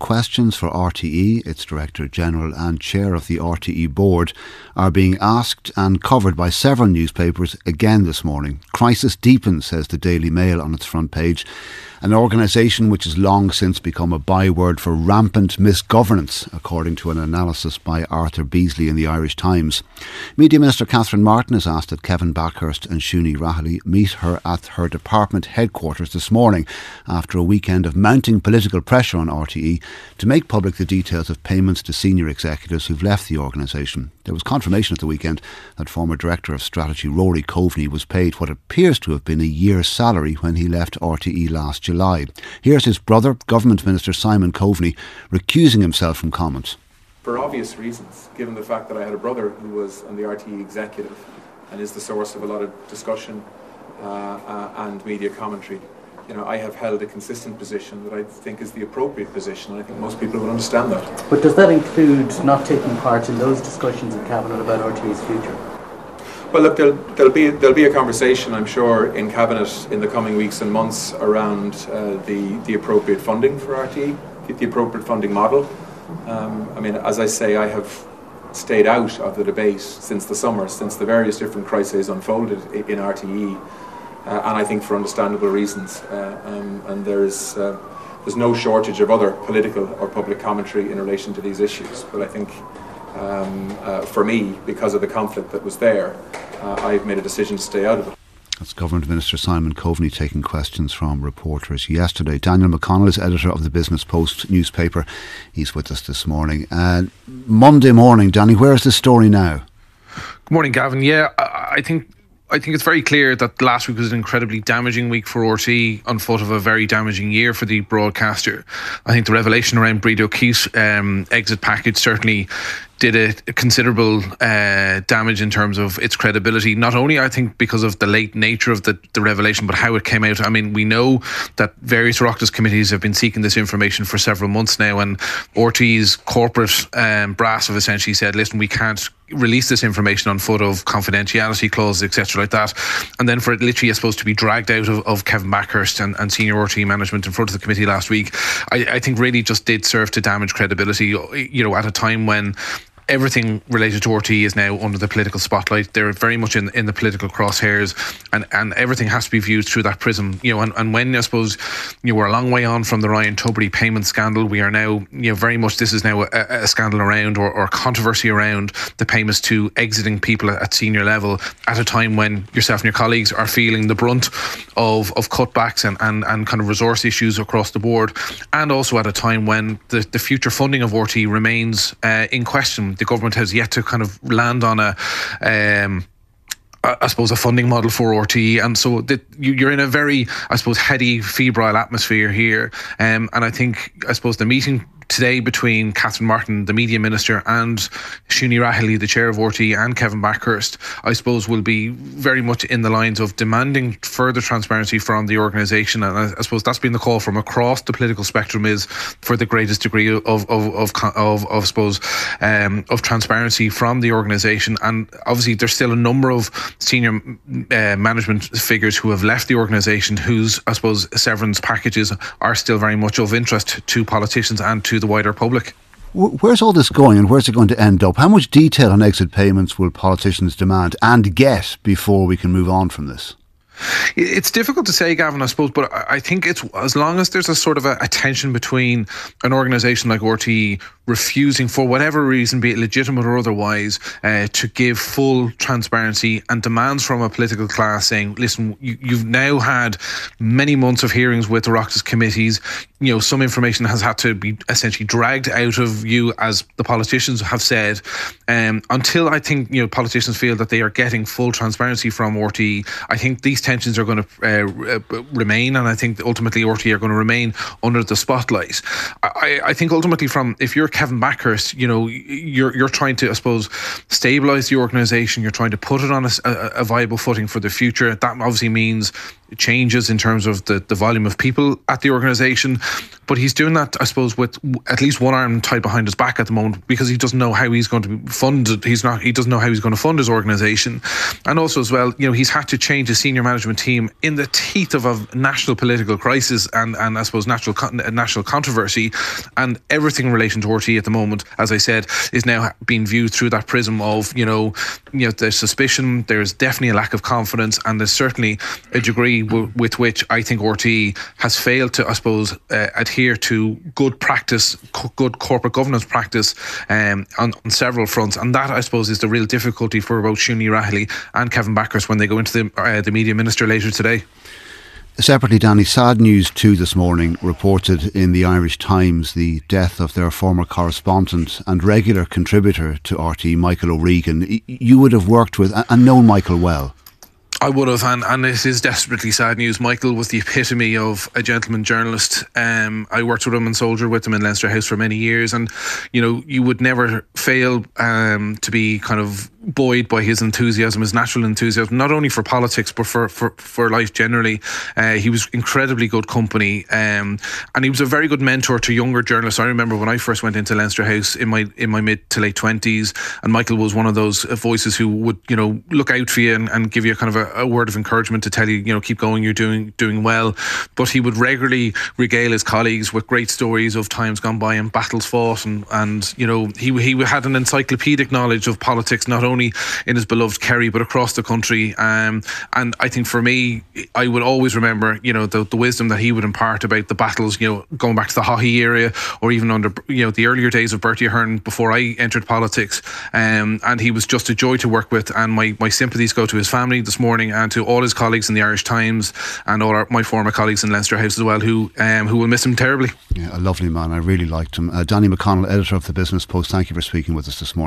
questions for RTE, its Director General and Chair of the RTE Board, are being asked and covered by several newspapers again this morning. Crisis deepens, says the Daily Mail on its front page an organisation which has long since become a byword for rampant misgovernance, according to an analysis by Arthur Beesley in the Irish Times. Media Minister Catherine Martin has asked that Kevin Bakhurst and Siún Ní Raghallaigh meet her at her department headquarters this morning after a weekend of mounting political pressure on RTE to make public the details of payments to senior executives who've left the organisation. There was confirmation at the weekend that former Director of Strategy Rory Coveney was paid what appears to have been a year's salary when he left RTE last July. Here's his brother, Government Minister Simon Coveney, recusing himself from comments. For obvious reasons, given the fact that I had a brother who was on the RTE executive and is the source of a lot of discussion uh, uh, and media commentary you know, I have held a consistent position that I think is the appropriate position, and I think most people would understand that. But does that include not taking part in those discussions in Cabinet about RTE's future? Well, look, there'll, there'll, be there'll be a conversation, I'm sure, in cabinet in the coming weeks and months around uh, the the appropriate funding for RTE, the appropriate funding model. Um, I mean, as I say, I have stayed out of the debate since the summer, since the various different crises unfolded in RTE uh, and I think for understandable reasons. Uh, um, and there's uh, there's no shortage of other political or public commentary in relation to these issues. But I think um, uh, for me, because of the conflict that was there, uh, I've made a decision to stay out of it. That's Government Minister Simon Coveney taking questions from reporters yesterday. Daniel McConnell is editor of the Business Post newspaper. He's with us this morning. Uh, Monday morning, Danny, where is the story now? Good morning, Gavin. Yeah, I think I think it's very clear that last week was an incredibly damaging week for RTE on foot of a very damaging year for the broadcaster. I think the revelation around Breda O'Keeffe's um, exit package certainly did a, considerable uh, damage in terms of its credibility. Not only, I think, because of the late nature of the, the revelation, but how it came out. I mean, we know that various Oireachtas committees have been seeking this information for several months now, and RTE's corporate um, brass have essentially said, listen, we can't release this information on foot of confidentiality clauses, etc., like that. And then for it literally, I suppose, to be dragged out of, of Kevin Bakhurst and, and senior RTE management in front of the committee last week, I, I think really just did serve to damage credibility, you know, at a time when everything related to RTE is now under the political spotlight. They're very much in, in the political crosshairs, and, and everything has to be viewed through that prism. You know, and, and when I suppose you know, we're a long way on from the Ryan Tubridy payment scandal, we are now you know very much this is now a, a scandal around or, or controversy around the payments to exiting people at senior level at a time when yourself and your colleagues are feeling the brunt of of cutbacks and, and, and kind of resource issues across the board, and also at a time when the, the future funding of RTE remains uh, in question the government has yet to kind of land on a. Um, I suppose a funding model for RTE, and so you're in a very, I suppose, heady, febrile atmosphere here. Um, and I think, I suppose, the meeting today between Catherine Martin, the media minister, and Siún Ní Raghallaigh, the chair of RTE, and Kevin Bakhurst, I suppose, will be very much in the lines of demanding further transparency from the organisation. And I, I, suppose that's been the call from across the political spectrum is for the greatest degree of of of of, of, suppose um, of transparency from the organisation. And obviously, there's still a number of senior uh, management figures who have left the organisation, whose I suppose severance packages are still very much of interest to politicians and to the wider public. Where's all this going and where's it going to end up? How much detail on exit payments will politicians demand and get before we can move on from this? It's difficult to say, Gavin, I suppose, but I think it's as long as there's a sort of a, a tension between an organisation like RTE refusing, for whatever reason, be it legitimate or otherwise, uh, to give full transparency and demands from a political class saying, listen, you, have now had many months of hearings with the Oireachtas committees. You know, some information has had to be essentially dragged out of you, as the politicians have said. Um, until I think, you know, politicians feel that they are getting full transparency from RTE, I think these tensions are going to uh, uh, remain. And I think ultimately RTE are going to remain under the spotlight. I, I think ultimately, from if you're Kevin Bakhurst, you know, you're you're trying to, I suppose, stabilize the organization. You're trying to put it on a, a, viable footing for the future. That obviously means changes in terms of the, the volume of people at the organisation. But he's doing that, I suppose, with at least one arm tied behind his back at the moment because he doesn't know how he's going to be funded. He's not. He doesn't know how he's going to fund his organisation, and also as well, you know, he's had to change his senior management team in the teeth of a national political crisis and and I suppose national national controversy, and everything in relation to RT at the moment, as I said, is now being viewed through that prism of you know, you know, there's suspicion, there's definitely a lack of confidence, and there's certainly a degree w- with which I think RT has failed to, I suppose, uh, adhere to good practice, co- good corporate governance practice um, on, on, several fronts. And that, I suppose, is the real difficulty for both Ní Raghallaigh and Kevin Bakhurst when they go into the, uh, the media minister later today. Separately, Danny, sad news too this morning reported in the Irish Times the death of their former correspondent and regular contributor to RT, Michael O'Regan. You would have worked with and known Michael well. I would have, and, and is desperately sad news. Michael was the epitome of a gentleman journalist. Um, I worked with him and soldiered with him in Leinster House for many years, and you know you would never fail um, to be kind of buoyed by his enthusiasm, his natural enthusiasm, not only for politics but for for, for life generally. Uh, he was incredibly good company, um, and he was a very good mentor to younger journalists. I remember when I first went into Leinster House in my in my mid to late twenties, and Michael was one of those voices who would you know look out for you and, and give you a kind of a, a word of encouragement to tell you you know keep going, you're doing doing well. But he would regularly regale his colleagues with great stories of times gone by and battles fought, and and you know he he had an encyclopedic knowledge of politics, not only in his beloved Kerry but across the country. Um, and I think for me, I would always remember, you know, the, the wisdom that he would impart about the battles, you know, going back to the Haughey area or even under, you know, the earlier days of Bertie Ahern before I entered politics. Um, and he was just a joy to work with. And my, my sympathies go to his family this morning and to all his colleagues in the Irish Times and all our, my former colleagues in Leinster House as well, who um, who will miss him terribly. Yeah, a lovely man. I really liked him. Uh, Danny McConnell, editor of the Business Post. Thank you for speaking with us this morning.